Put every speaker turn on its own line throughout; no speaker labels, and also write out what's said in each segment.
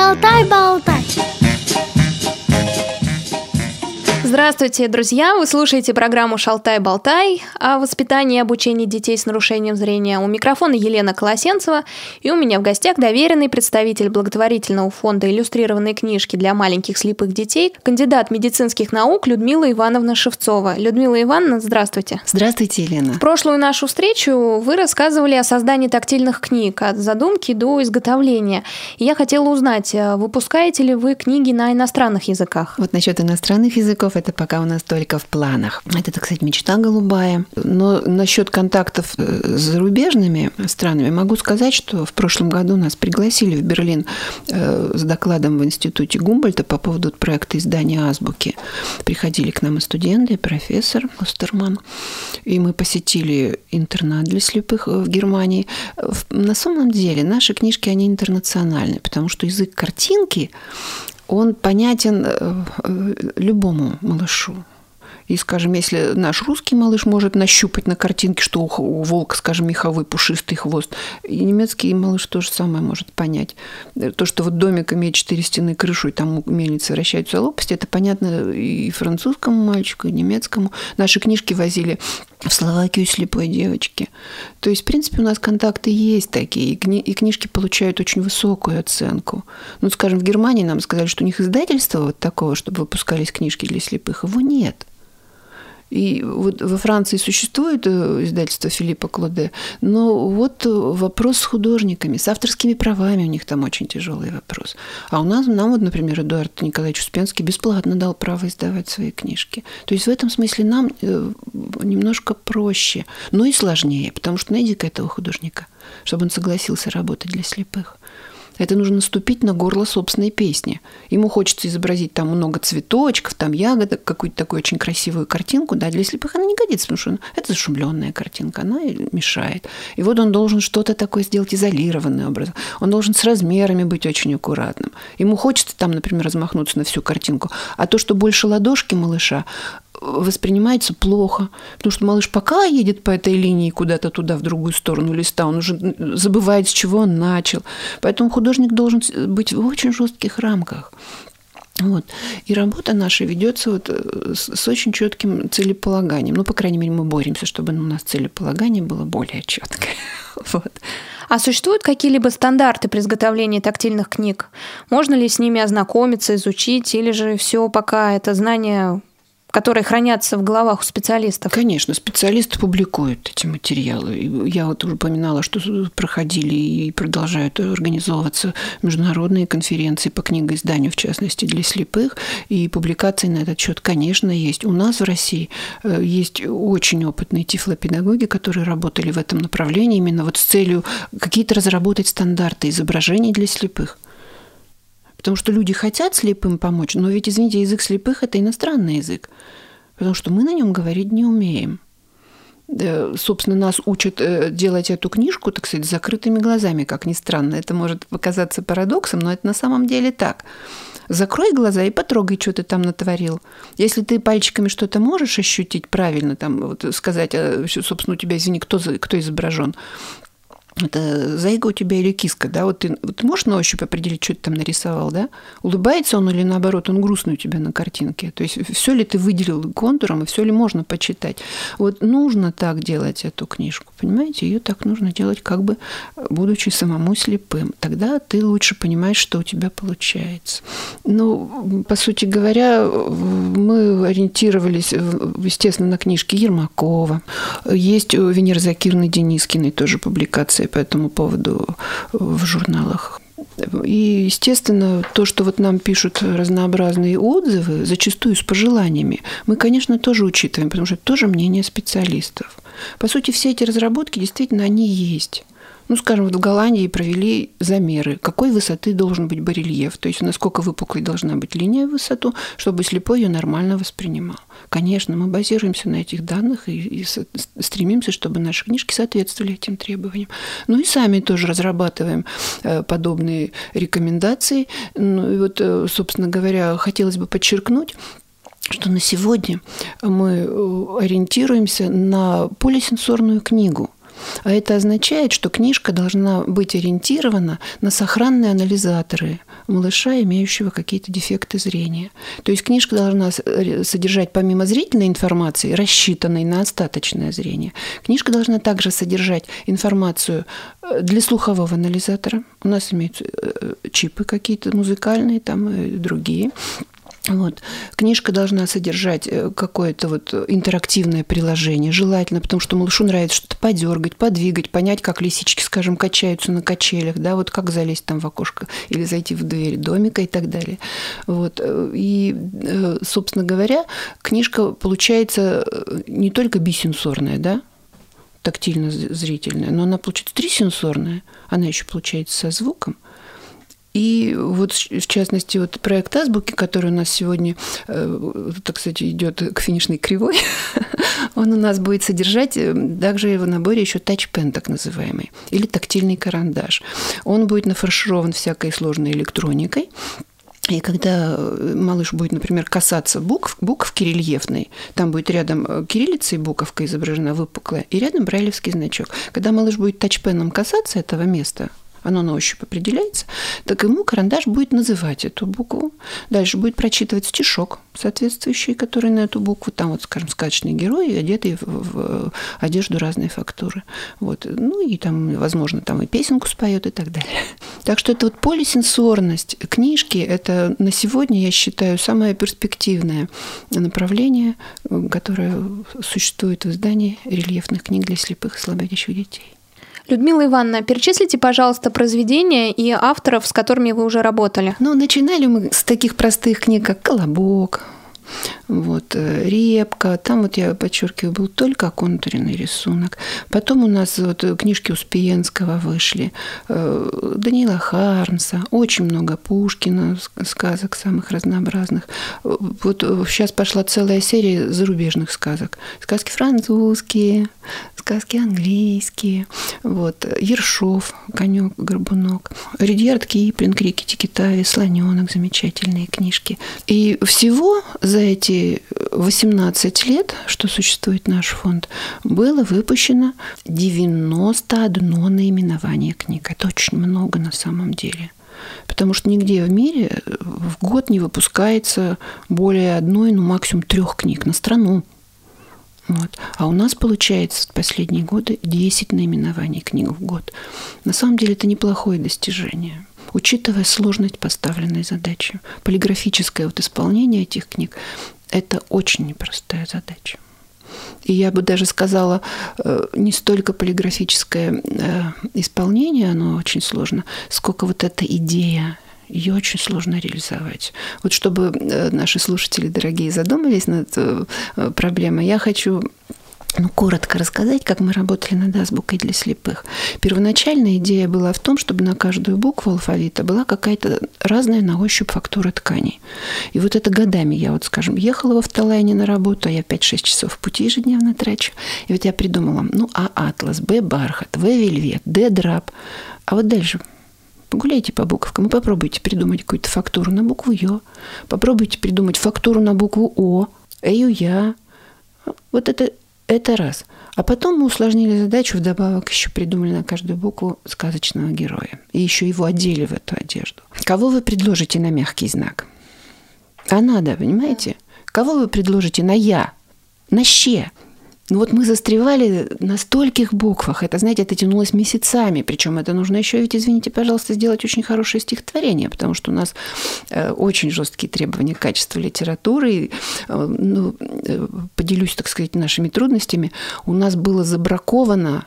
Шалтай-болтай
Здравствуйте, друзья! Вы слушаете программу «Шалтай-болтай» о воспитании и обучении детей с нарушением зрения. У микрофона Елена Колосенцева, и у меня в гостях доверенный представитель благотворительного фонда иллюстрированной книжки для маленьких слепых детей, кандидат медицинских наук Людмила Ивановна Шевцова. Людмила Ивановна, здравствуйте!
Здравствуйте, Елена!
В прошлую нашу встречу вы рассказывали о создании тактильных книг, от задумки до изготовления. И я хотела узнать, э, выпускаете ли вы книги на иностранных языках?
Вот насчет иностранных языков это пока у нас только в планах. Это, так сказать, мечта голубая. Но насчет контактов э, с зарубежными странами могу сказать, что в прошлом году нас пригласили в Берлин э, с докладом в институте Гумбольта по поводу проекта издания азбуки. Приходили к нам и студенты, и профессор Остерман. И мы посетили интернат для слепых в Германии. На самом деле наши книжки, они интернациональные, потому что язык картинки он понятен э, любому малышу. И, скажем, если наш русский малыш может нащупать на картинке, что у волка, скажем, меховой пушистый хвост, и немецкий малыш то же самое может понять. То, что вот домик имеет четыре стены крышу, и там мельницы вращаются лопасти, это понятно и французскому мальчику, и немецкому. Наши книжки возили в Словакию слепой девочки. То есть, в принципе, у нас контакты есть такие, и, кни- и книжки получают очень высокую оценку. Ну, скажем, в Германии нам сказали, что у них издательства вот такого, чтобы выпускались книжки для слепых, его нет. И вот во Франции существует э, издательство Филиппа Клоде, но вот вопрос с художниками, с авторскими правами у них там очень тяжелый вопрос. А у нас, нам вот, например, Эдуард Николаевич Успенский бесплатно дал право издавать свои книжки. То есть в этом смысле нам э, немножко проще, но и сложнее, потому что найди-ка этого художника, чтобы он согласился работать для слепых. Это нужно наступить на горло собственной песни. Ему хочется изобразить там много цветочков, там ягодок, какую-то такую очень красивую картинку. Да, для слепых она не годится, потому что это зашумленная картинка, она мешает. И вот он должен что-то такое сделать изолированный образ. Он должен с размерами быть очень аккуратным. Ему хочется там, например, размахнуться на всю картинку. А то, что больше ладошки малыша, воспринимается плохо. Потому что малыш пока едет по этой линии куда-то туда, в другую сторону листа, он уже забывает, с чего он начал. Поэтому художник должен быть в очень жестких рамках. Вот. И работа наша ведется вот э, с, с очень четким целеполаганием. Ну, по крайней мере, мы боремся, чтобы у нас целеполагание было более четкое. Вот.
А существуют какие-либо стандарты при изготовлении тактильных книг? Можно ли с ними ознакомиться, изучить, или же все пока это знание которые хранятся в головах у специалистов?
Конечно, специалисты публикуют эти материалы. Я вот уже упоминала, что проходили и продолжают организовываться международные конференции по книгоизданию, в частности, для слепых. И публикации на этот счет, конечно, есть. У нас в России э, есть очень опытные тифлопедагоги, которые работали в этом направлении именно вот с целью какие-то разработать стандарты изображений для слепых. Потому что люди хотят слепым помочь, но ведь, извините, язык слепых – это иностранный язык, потому что мы на нем говорить не умеем. Собственно, нас учат э, делать эту книжку, так сказать, с закрытыми глазами, как ни странно. Это может показаться парадоксом, но это на самом деле так. Закрой глаза и потрогай, что ты там натворил. Если ты пальчиками что-то можешь ощутить правильно, там, вот, сказать, а, собственно, у тебя, извини, кто, кто изображен, это зайка у тебя или киска, да, вот ты, вот можешь на ощупь определить, что ты там нарисовал, да? Улыбается он или наоборот, он грустный у тебя на картинке? То есть все ли ты выделил контуром и все ли можно почитать? Вот нужно так делать эту книжку, понимаете? Ее так нужно делать, как бы будучи самому слепым. Тогда ты лучше понимаешь, что у тебя получается. Ну, по сути говоря, мы ориентировались, естественно, на книжки Ермакова. Есть у Венеры Закирны Денискиной тоже публикация по этому поводу в журналах. И, естественно, то, что вот нам пишут разнообразные отзывы, зачастую с пожеланиями, мы, конечно, тоже учитываем, потому что это тоже мнение специалистов. По сути, все эти разработки действительно, они есть. Ну, скажем, вот в Голландии провели замеры, какой высоты должен быть барельеф, то есть насколько выпуклой должна быть линия в высоту, чтобы слепой ее нормально воспринимал. Конечно, мы базируемся на этих данных и, и стремимся, чтобы наши книжки соответствовали этим требованиям. Ну и сами тоже разрабатываем э, подобные рекомендации. Ну и вот, э, собственно говоря, хотелось бы подчеркнуть, что на сегодня мы э, ориентируемся на полисенсорную книгу – а это означает, что книжка должна быть ориентирована на сохранные анализаторы малыша, имеющего какие-то дефекты зрения. То есть книжка должна э, содержать помимо зрительной информации, рассчитанной на остаточное зрение, книжка должна также содержать информацию э, для слухового анализатора. У нас имеются э, чипы какие-то музыкальные, там и другие. Вот. Книжка должна содержать э, какое-то вот интерактивное приложение, желательно, потому что малышу нравится что-то подергать, подвигать, понять, как лисички, скажем, качаются на качелях, да, вот как залезть там в окошко или зайти в дверь домика и так далее. Вот. И, э, собственно говоря, книжка получается э, не только бисенсорная, да, тактильно-зрительная, но она получается трисенсорная, она еще получается со звуком – и вот, в частности, вот проект Азбуки, который у нас сегодня, э, так сказать, идет к финишной кривой, он у нас будет содержать э, также в наборе еще тачпен, так называемый, или тактильный карандаш. Он будет нафарширован всякой сложной электроникой, и когда э, малыш будет, например, касаться букв, буковки рельефной, там будет рядом кириллица и буковка изображена выпуклая, и рядом брайлевский значок. Когда малыш будет тачпеном касаться этого места, оно на ощупь определяется, так ему карандаш будет называть эту букву. Дальше будет прочитывать стишок соответствующий, который на эту букву. Там вот, скажем, сказочные герои, одетые в, в одежду разной фактуры. Вот. Ну и там, возможно, там и песенку споет и так далее. Так что это вот полисенсорность книжки, это на сегодня, я считаю, самое перспективное направление, которое существует в издании рельефных книг для слепых и слабовидящих детей.
Людмила Ивановна, перечислите, пожалуйста, произведения и авторов, с которыми вы уже работали.
Ну, начинали мы с таких простых книг, как «Колобок», вот, э, репка, там вот я подчеркиваю, был только контурный рисунок. Потом у нас вот книжки Успиенского вышли, э, Данила Хармса, очень много Пушкина, сказок самых разнообразных. Вот сейчас пошла целая серия зарубежных сказок. Сказки французские, сказки английские, вот, Ершов, конек, горбунок, Редьярд Киплинг, Крики Тикитави, Слоненок, замечательные книжки. И всего за эти 18 лет, что существует наш фонд, было выпущено 91 наименование книг. Это очень много на самом деле. Потому что нигде в мире в год не выпускается более одной, ну максимум трех книг на страну. Вот. А у нас получается в последние годы 10 наименований книг в год. На самом деле это неплохое достижение. Учитывая сложность поставленной задачи, полиграфическое вот исполнение этих книг – это очень непростая задача. И я бы даже сказала, э, не столько полиграфическое э, исполнение, оно очень сложно, сколько вот эта идея ее очень сложно реализовать. Вот чтобы э, наши слушатели дорогие задумались над проблемой, я хочу ну, коротко рассказать, как мы работали над азбукой для слепых. Первоначальная идея была в том, чтобы на каждую букву алфавита была какая-то разная на ощупь фактура тканей. И вот это годами я вот, скажем, ехала в автолайне на работу, а я 5-6 часов в пути ежедневно трачу. И вот я придумала, ну, А атлас, Б бархат, В вельвет, Д драп. А вот дальше Погуляйте по буковкам и попробуйте придумать какую-то фактуру на букву Ё. Попробуйте придумать фактуру на букву О, Эю Я. Вот это, это раз. А потом мы усложнили задачу, вдобавок еще придумали на каждую букву сказочного героя. И еще его одели в эту одежду. Кого вы предложите на мягкий знак? А надо, понимаете? Кого вы предложите на «я», на «ще»? Ну вот мы застревали на стольких буквах. Это, знаете, это тянулось месяцами. Причем это нужно еще, ведь, извините, пожалуйста, сделать очень хорошее стихотворение, потому что у нас э, очень жесткие требования к качеству литературы. И, э, ну, э, поделюсь, так сказать, нашими трудностями. У нас было забраковано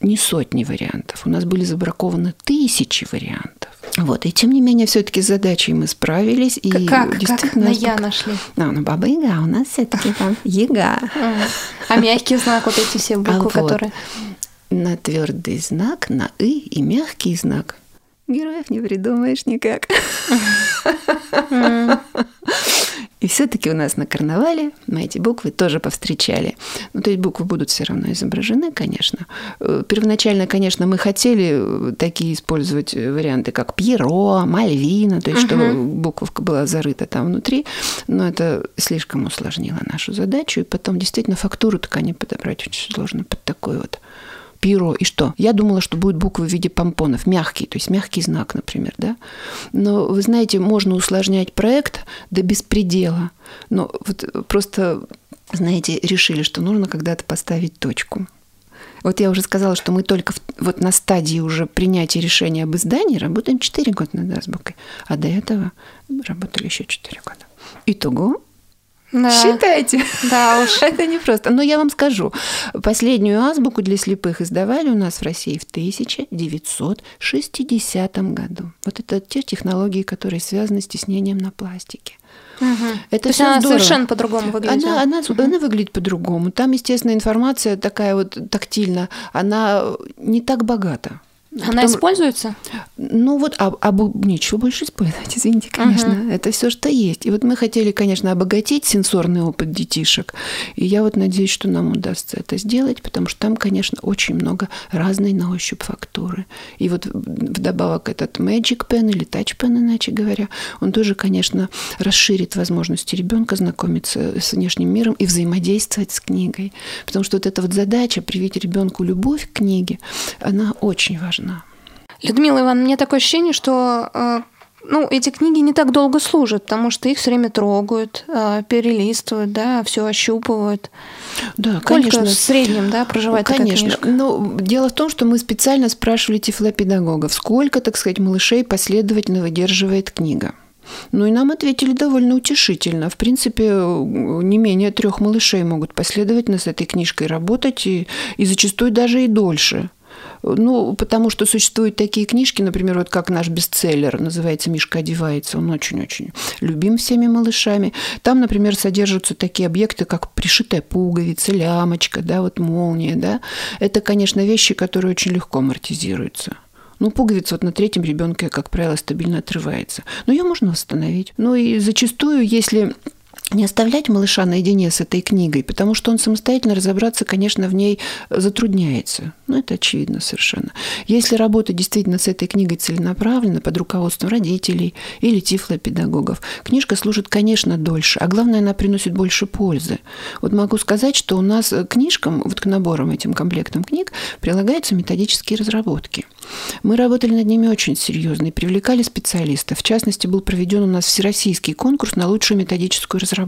не сотни вариантов. У нас были забракованы тысячи вариантов. Вот, и тем не менее, все-таки с задачей мы справились. И
как? Как на я нашли?
А, ну, баба Яга у нас все-таки там Яга.
А мягкий знак, вот эти все буквы, а которые...
На твердый знак, на и и мягкий знак. Героев не придумаешь никак. И все-таки у нас на карнавале мы эти буквы тоже повстречали. Ну, то есть буквы будут все равно изображены, конечно. Э, первоначально, конечно, мы хотели э, такие использовать э, варианты, как Пьеро, Мальвина, то есть, угу. чтобы буковка была зарыта там внутри, но это слишком усложнило нашу задачу, и потом действительно фактуру ткани подобрать очень сложно под такой вот пиро. И что? Я думала, что будут буквы в виде помпонов, мягкий, то есть мягкий знак, например, да. Но вы знаете, можно усложнять проект до беспредела. Но вот просто, знаете, решили, что нужно когда-то поставить точку. Вот я уже сказала, что мы только в, вот на стадии уже принятия решения об издании работаем 4 года над азбукой, а до этого работали еще 4 года. Итого да. Считайте. Да уж. Это не просто. Но я вам скажу, последнюю азбуку для слепых издавали у нас в России в 1960 году. Вот это те технологии, которые связаны с тиснением на пластике.
Угу. Это То есть она здорово. совершенно по-другому выглядит.
Она, она, угу. она выглядит по-другому. Там, естественно, информация такая вот тактильна, она не так богата.
Она Потом... используется?
Ну вот, а, а нечего больше использовать, извините, конечно. Угу. Это все, что есть. И вот мы хотели, конечно, обогатить сенсорный опыт детишек. И я вот надеюсь, что нам удастся это сделать, потому что там, конечно, очень много разной на ощупь фактуры. И вот вдобавок этот Magic Pen или Touch Pen, иначе говоря, он тоже, конечно, расширит возможности ребенка знакомиться с внешним миром и взаимодействовать с книгой. Потому что вот эта вот задача привить ребенку любовь к книге, она очень важна важно.
Людмила Ивановна, мне такое ощущение, что э, ну, эти книги не так долго служат, потому что их все время трогают, э, перелистывают, да, все ощупывают.
Да, Сколько конечно.
в среднем, да, проживает
конечно.
такая книжка?
Ну, дело в том, что мы специально спрашивали тифлопедагогов, сколько, так сказать, малышей последовательно выдерживает книга. Ну и нам ответили довольно утешительно. В принципе, не менее трех малышей могут последовательно с этой книжкой работать, и, и зачастую даже и дольше. Ну, потому что существуют такие книжки, например, вот как наш бестселлер, называется «Мишка одевается», он очень-очень любим всеми малышами. Там, например, содержатся такие объекты, как пришитая пуговица, лямочка, да, вот молния, да. Это, конечно, вещи, которые очень легко амортизируются. Ну, пуговица вот на третьем ребенке, как правило, стабильно отрывается. Но ее можно восстановить. Ну и зачастую, если не оставлять малыша наедине с этой книгой, потому что он самостоятельно разобраться, конечно, в ней затрудняется. Ну, это очевидно совершенно. Если работать действительно с этой книгой целенаправленно, под руководством родителей или тифлопедагогов, книжка служит, конечно, дольше, а главное, она приносит больше пользы. Вот могу сказать, что у нас к книжкам, вот к наборам этим комплектам книг прилагаются методические разработки. Мы работали над ними очень серьезно и привлекали специалистов. В частности, был проведен у нас всероссийский конкурс на лучшую методическую разработку.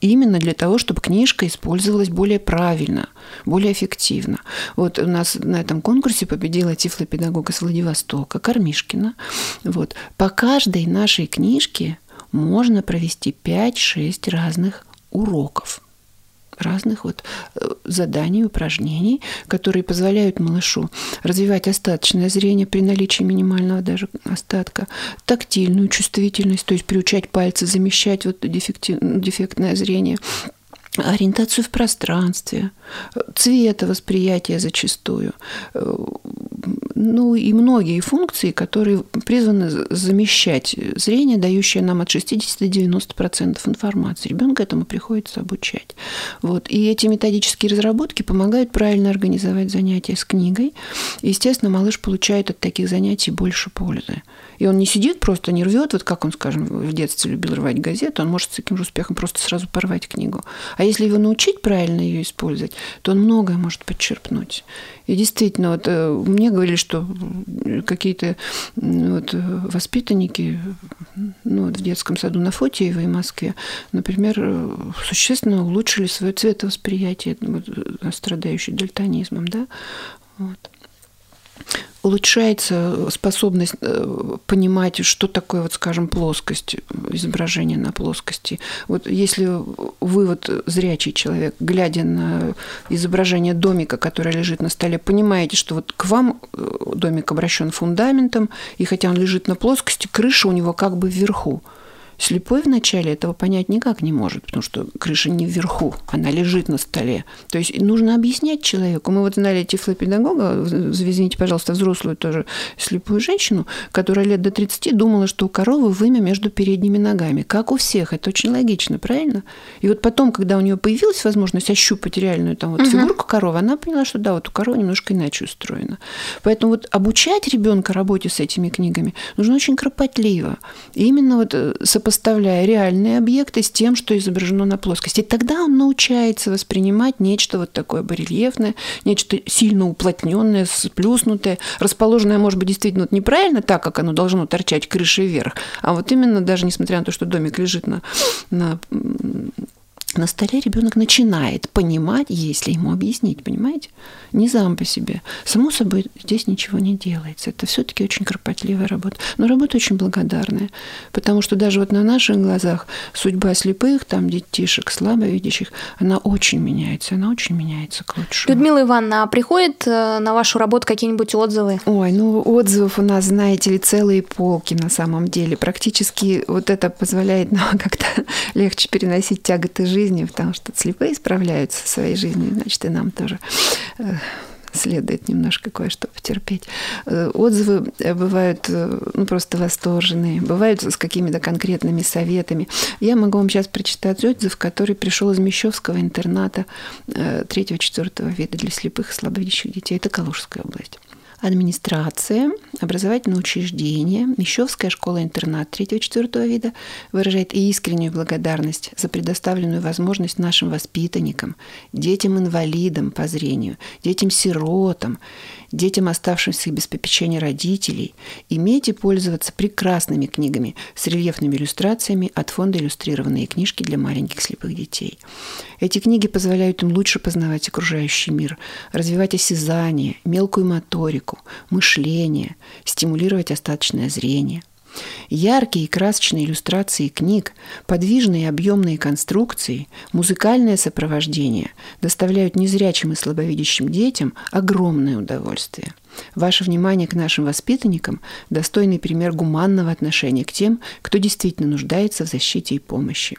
Именно для того, чтобы книжка использовалась более правильно, более эффективно. Вот у нас на этом конкурсе победила тифлопедагог из Владивостока, Кормишкина. Вот. По каждой нашей книжке можно провести 5-6 разных уроков разных вот э, заданий, упражнений, которые позволяют малышу развивать остаточное зрение при наличии минимального даже остатка, тактильную чувствительность, то есть приучать пальцы замещать вот дефектное зрение, ориентацию в пространстве, цветовосприятие зачастую, ну и многие функции, которые призваны замещать зрение, дающее нам от 60 до 90% информации. Ребенка этому приходится обучать. Вот. И эти методические разработки помогают правильно организовать занятия с книгой. Естественно, малыш получает от таких занятий больше пользы. И он не сидит, просто не рвет, вот как он, скажем, в детстве любил рвать газету, он может с таким же успехом просто сразу порвать книгу. А если его научить правильно ее использовать, то он многое может подчерпнуть. И действительно, вот э, мне говорили, что какие-то вот, воспитанники ну, вот в детском саду на Фотиевой в Москве, например, существенно улучшили свое цветовосприятие, вот, страдающие дальтонизмом, да, вот улучшается способность э, понимать, что такое, вот, скажем, плоскость, изображение на плоскости. Вот если вы вот зрячий человек, глядя на изображение домика, которое лежит на столе, понимаете, что вот к вам э, домик обращен фундаментом, и хотя он лежит на плоскости, крыша у него как бы вверху. Слепой вначале этого понять никак не может, потому что крыша не вверху, она лежит на столе. То есть нужно объяснять человеку. Мы вот знали тифлопедагога, извините, пожалуйста, взрослую тоже слепую женщину, которая лет до 30 думала, что у коровы вымя между передними ногами. Как у всех. Это очень логично, правильно? И вот потом, когда у нее появилась возможность ощупать реальную там вот угу. фигурку коровы, она поняла, что да, вот у коровы немножко иначе устроена. Поэтому вот обучать ребенка работе с этими книгами нужно очень кропотливо. И именно вот э, сопоставлять сопоставляя реальные объекты с тем, что изображено на плоскости. Тогда он научается воспринимать нечто вот такое барельефное, нечто сильно уплотненное, сплюснутое, расположенное, может быть, действительно вот неправильно так, как оно должно торчать крышей вверх, а вот именно даже несмотря на то, что домик лежит на, на на столе ребенок начинает понимать, если ему объяснить, понимаете? Не сам по себе. Само собой, здесь ничего не делается. Это все-таки очень кропотливая работа. Но работа очень благодарная, потому что даже вот на наших глазах судьба слепых, там детишек, слабовидящих, она очень меняется, она очень меняется к лучшему.
Людмила Ивановна, а приходят э, на вашу работу какие-нибудь отзывы?
Ой, ну отзывов у нас, знаете ли, целые полки на самом деле. Практически вот это позволяет нам как-то легче переносить тяготы жизни жизни, потому что слепые справляются со своей жизнью, значит, и нам тоже э, следует немножко кое-что потерпеть. Э, отзывы э, бывают ну, просто восторженные, бывают с какими-то конкретными советами. Я могу вам сейчас прочитать отзыв, который пришел из Мещовского интерната 3-4 вида для слепых и слабовидящих детей. Это Калужская область администрация, образовательное учреждение, Мещовская школа-интернат 3-4 вида выражает искреннюю благодарность за предоставленную возможность нашим воспитанникам, детям-инвалидам по зрению, детям-сиротам, детям, оставшимся без попечения родителей, иметь и пользоваться прекрасными книгами с рельефными иллюстрациями от фонда «Иллюстрированные книжки для маленьких слепых детей». Эти книги позволяют им лучше познавать окружающий мир, развивать осязание, мелкую моторику, мышление, стимулировать остаточное зрение – Яркие и красочные иллюстрации книг, подвижные и объемные конструкции, музыкальное сопровождение доставляют незрячим и слабовидящим детям огромное удовольствие. Ваше внимание к нашим воспитанникам – достойный пример гуманного отношения к тем, кто действительно нуждается в защите и помощи.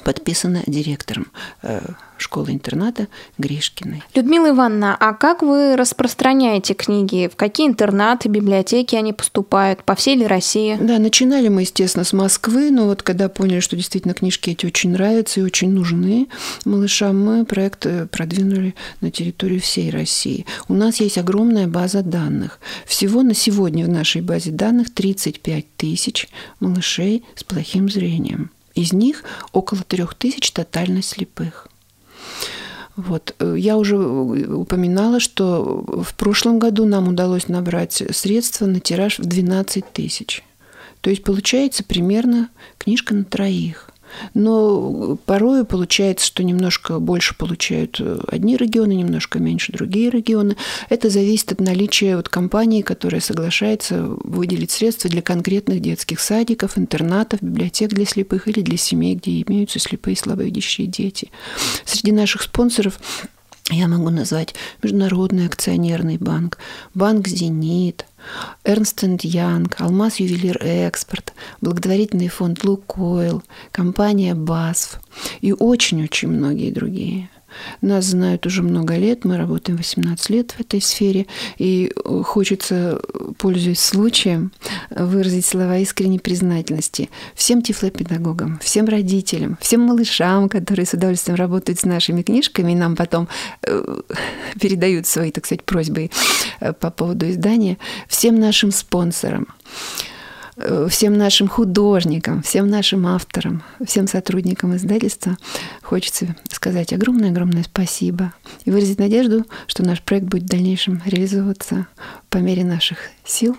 Подписано директором э, школы-интерната Гришкиной.
Людмила Ивановна, а как вы распространяете книги? В какие интернаты, библиотеки они поступают? По всей ли России?
Да, начинали мы, естественно, с Москвы, но вот когда поняли, что действительно книжки эти очень нравятся и очень нужны малышам, мы проект э, продвинули на территорию всей России. У нас есть огромная база данных. Всего на сегодня в нашей базе данных 35 тысяч малышей с плохим зрением. Из них около трех тысяч тотально слепых. Вот. Я уже упоминала, что в прошлом году нам удалось набрать средства на тираж в 12 тысяч. То есть получается примерно книжка на троих. Но порой получается, что немножко больше получают э, одни регионы, немножко меньше другие регионы. Это зависит от наличия вот компании, которая соглашается выделить средства для конкретных детских садиков, интернатов, библиотек для слепых или для семей, где имеются слепые и слабовидящие дети. Среди наших спонсоров я могу назвать Международный акционерный банк, банк «Зенит», Эрнст Янг, Алмаз Ювелир Экспорт, благотворительный фонд Лукойл, компания БАСФ и очень-очень многие другие – нас знают уже много лет, мы работаем 18 лет в этой сфере, и хочется, пользуясь случаем, выразить слова искренней признательности всем тифлопедагогам, всем родителям, всем малышам, которые с удовольствием работают с нашими книжками и нам потом э, передают свои, так сказать, просьбы э, по поводу издания, всем нашим спонсорам. Э, всем нашим художникам, всем нашим авторам, всем сотрудникам издательства хочется сказать огромное-огромное спасибо и выразить надежду, что наш проект будет в дальнейшем реализовываться по мере наших сил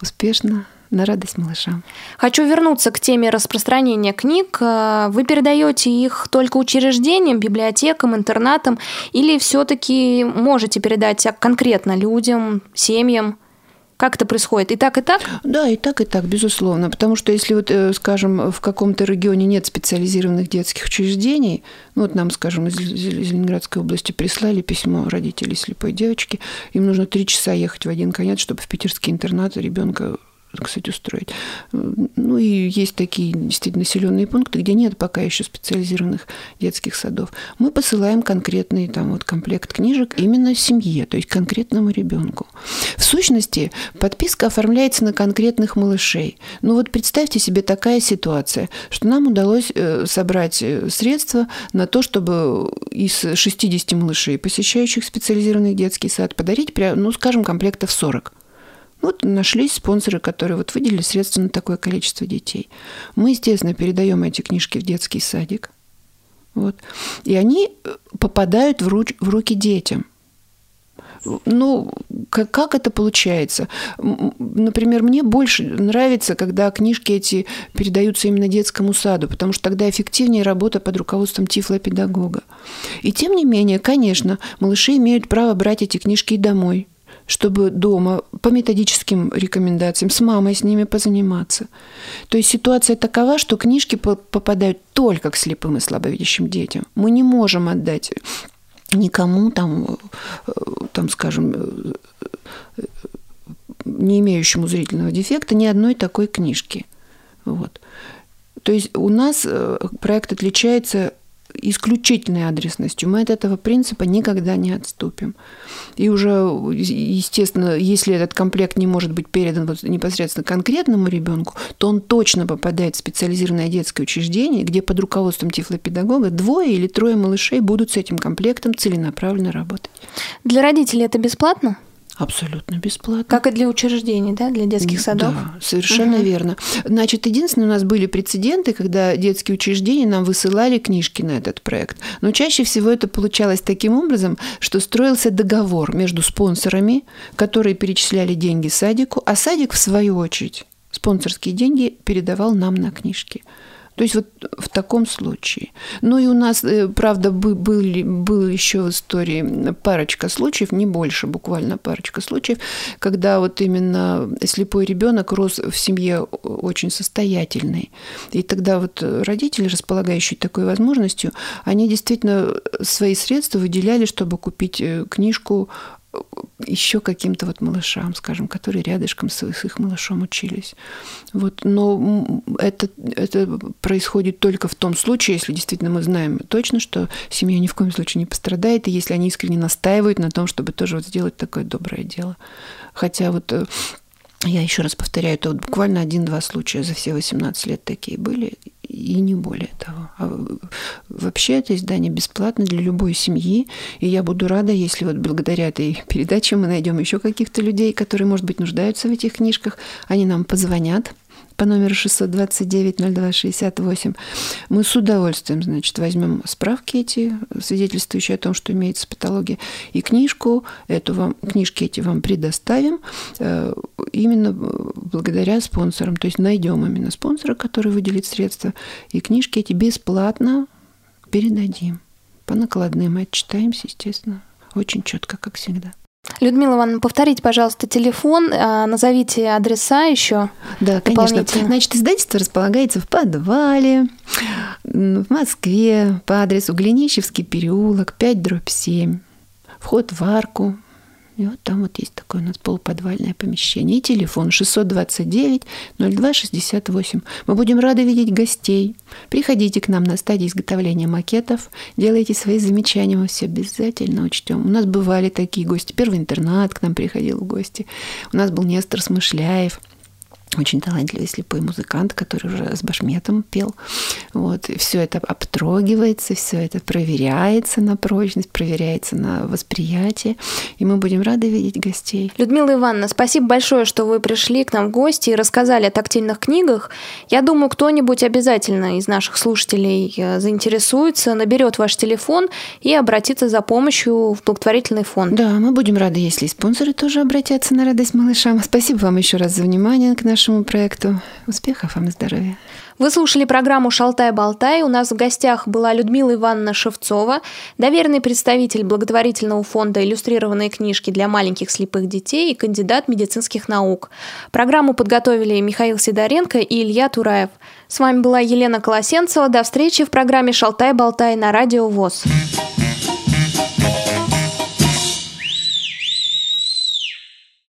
успешно на радость малышам.
Хочу вернуться к теме распространения книг. Э, вы передаете их только учреждениям, библиотекам, интернатам или все-таки можете передать конкретно людям, семьям? Как это происходит? И так, и так?
Да, и так, и так, безусловно. Потому что если, вот, э, скажем, в каком-то регионе нет специализированных детских учреждений, ну вот нам, скажем, из Ленинградской области прислали письмо родителей слепой девочки, им нужно три часа ехать в один конец, чтобы в питерский интернат ребенка кстати, устроить. Ну и есть такие действительно населенные пункты, где нет пока еще специализированных детских садов. Мы посылаем конкретный там вот комплект книжек именно семье, то есть конкретному ребенку. В сущности, подписка оформляется на конкретных малышей. Ну вот представьте себе такая ситуация, что нам удалось э, собрать э, средства на то, чтобы из 60 малышей, посещающих специализированный детский сад, подарить, ну, скажем, комплектов 40 Вот нашлись спонсоры, которые вот выделили средства на такое количество детей. Мы, естественно, передаем эти книжки в детский садик. Вот. И они э, попадают в, руч, в руки детям. Ну, как, как это получается? Например, мне больше нравится, когда книжки эти передаются именно детскому саду, потому что тогда эффективнее работа под руководством тифлопедагога. И тем не менее, конечно, малыши имеют право брать эти книжки и домой чтобы дома по методическим рекомендациям с мамой с ними позаниматься. То есть ситуация такова, что книжки попадают только к слепым и слабовидящим детям. Мы не можем отдать никому там, э, там скажем, э, не имеющему зрительного дефекта ни одной такой книжки. Вот. То есть у нас э, проект отличается исключительной адресностью. Мы от этого принципа никогда не отступим. И уже, естественно, если этот комплект не может быть передан вот непосредственно конкретному ребенку, то он точно попадает в специализированное детское учреждение, где под руководством тифлопедагога двое или трое малышей будут с этим комплектом целенаправленно работать.
Для родителей это бесплатно?
Абсолютно бесплатно.
Как и для учреждений, да, для детских садов?
Да, совершенно угу. верно. Значит, единственное, у нас были прецеденты, когда детские учреждения нам высылали книжки на этот проект. Но чаще всего это получалось таким образом, что строился договор между спонсорами, которые перечисляли деньги садику, а садик, в свою очередь, спонсорские деньги передавал нам на книжки. То есть вот в таком случае. Ну и у нас, э, правда, был, был еще в истории парочка случаев, не больше, буквально парочка случаев, когда вот именно слепой ребенок рос в семье очень состоятельной. И тогда вот родители, располагающие такой возможностью, они действительно свои средства выделяли, чтобы купить э, книжку еще каким-то вот малышам, скажем, которые рядышком с, с их малышом учились. Вот. Но это, это происходит только в том случае, если действительно мы знаем точно, что семья ни в коем случае не пострадает, и если они искренне настаивают на том, чтобы тоже вот сделать такое доброе дело. Хотя вот э, я еще раз повторяю, это вот буквально один-два случая за все 18 лет такие были, и не более того. А вообще это издание бесплатно для любой семьи, и я буду рада, если вот благодаря этой передаче мы найдем еще каких-то людей, которые, может быть, нуждаются в этих книжках, они нам позвонят, по номеру 629-02-68. Мы с удовольствием, значит, возьмем справки эти, свидетельствующие о том, что имеется патология, и книжку, эту вам, книжки эти вам предоставим э, именно благодаря спонсорам. То есть найдем именно спонсора, который выделит средства, и книжки эти бесплатно передадим. По накладным отчитаемся, естественно, очень четко, как всегда.
Людмила Ивановна, повторите, пожалуйста, телефон, а, назовите адреса еще.
Да, конечно. Значит, издательство располагается в подвале в Москве по адресу Глинищевский переулок, 5 дробь 7. Вход в арку, и вот там вот есть такое у нас полуподвальное помещение. И телефон 629 02 68. Мы будем рады видеть гостей. Приходите к нам на стадии изготовления макетов. Делайте свои замечания, мы все обязательно учтем. У нас бывали такие гости. Первый интернат к нам приходил в гости. У нас был Нестор Смышляев – очень талантливый слепой музыкант, который уже с башметом пел. Вот. И все это обтрогивается, все это проверяется на прочность, проверяется на восприятие. И мы будем рады видеть гостей.
Людмила Ивановна, спасибо большое, что вы пришли к нам в гости и рассказали о тактильных книгах. Я думаю, кто-нибудь обязательно из наших слушателей э, заинтересуется, наберет ваш телефон и обратится за помощью в благотворительный фонд.
Да, мы будем рады, если и спонсоры тоже обратятся на радость малышам. Спасибо вам еще раз за внимание к нашему нашему проекту. Успехов вам и здоровья.
Вы слушали программу «Шалтай-болтай». У нас в гостях была Людмила Ивановна Шевцова, доверенный представитель благотворительного фонда «Иллюстрированные книжки для маленьких слепых детей» и кандидат медицинских наук. Программу подготовили Михаил Сидоренко и Илья Тураев. С вами была Елена Колосенцева. До встречи в программе «Шалтай-болтай» на Радио ВОЗ.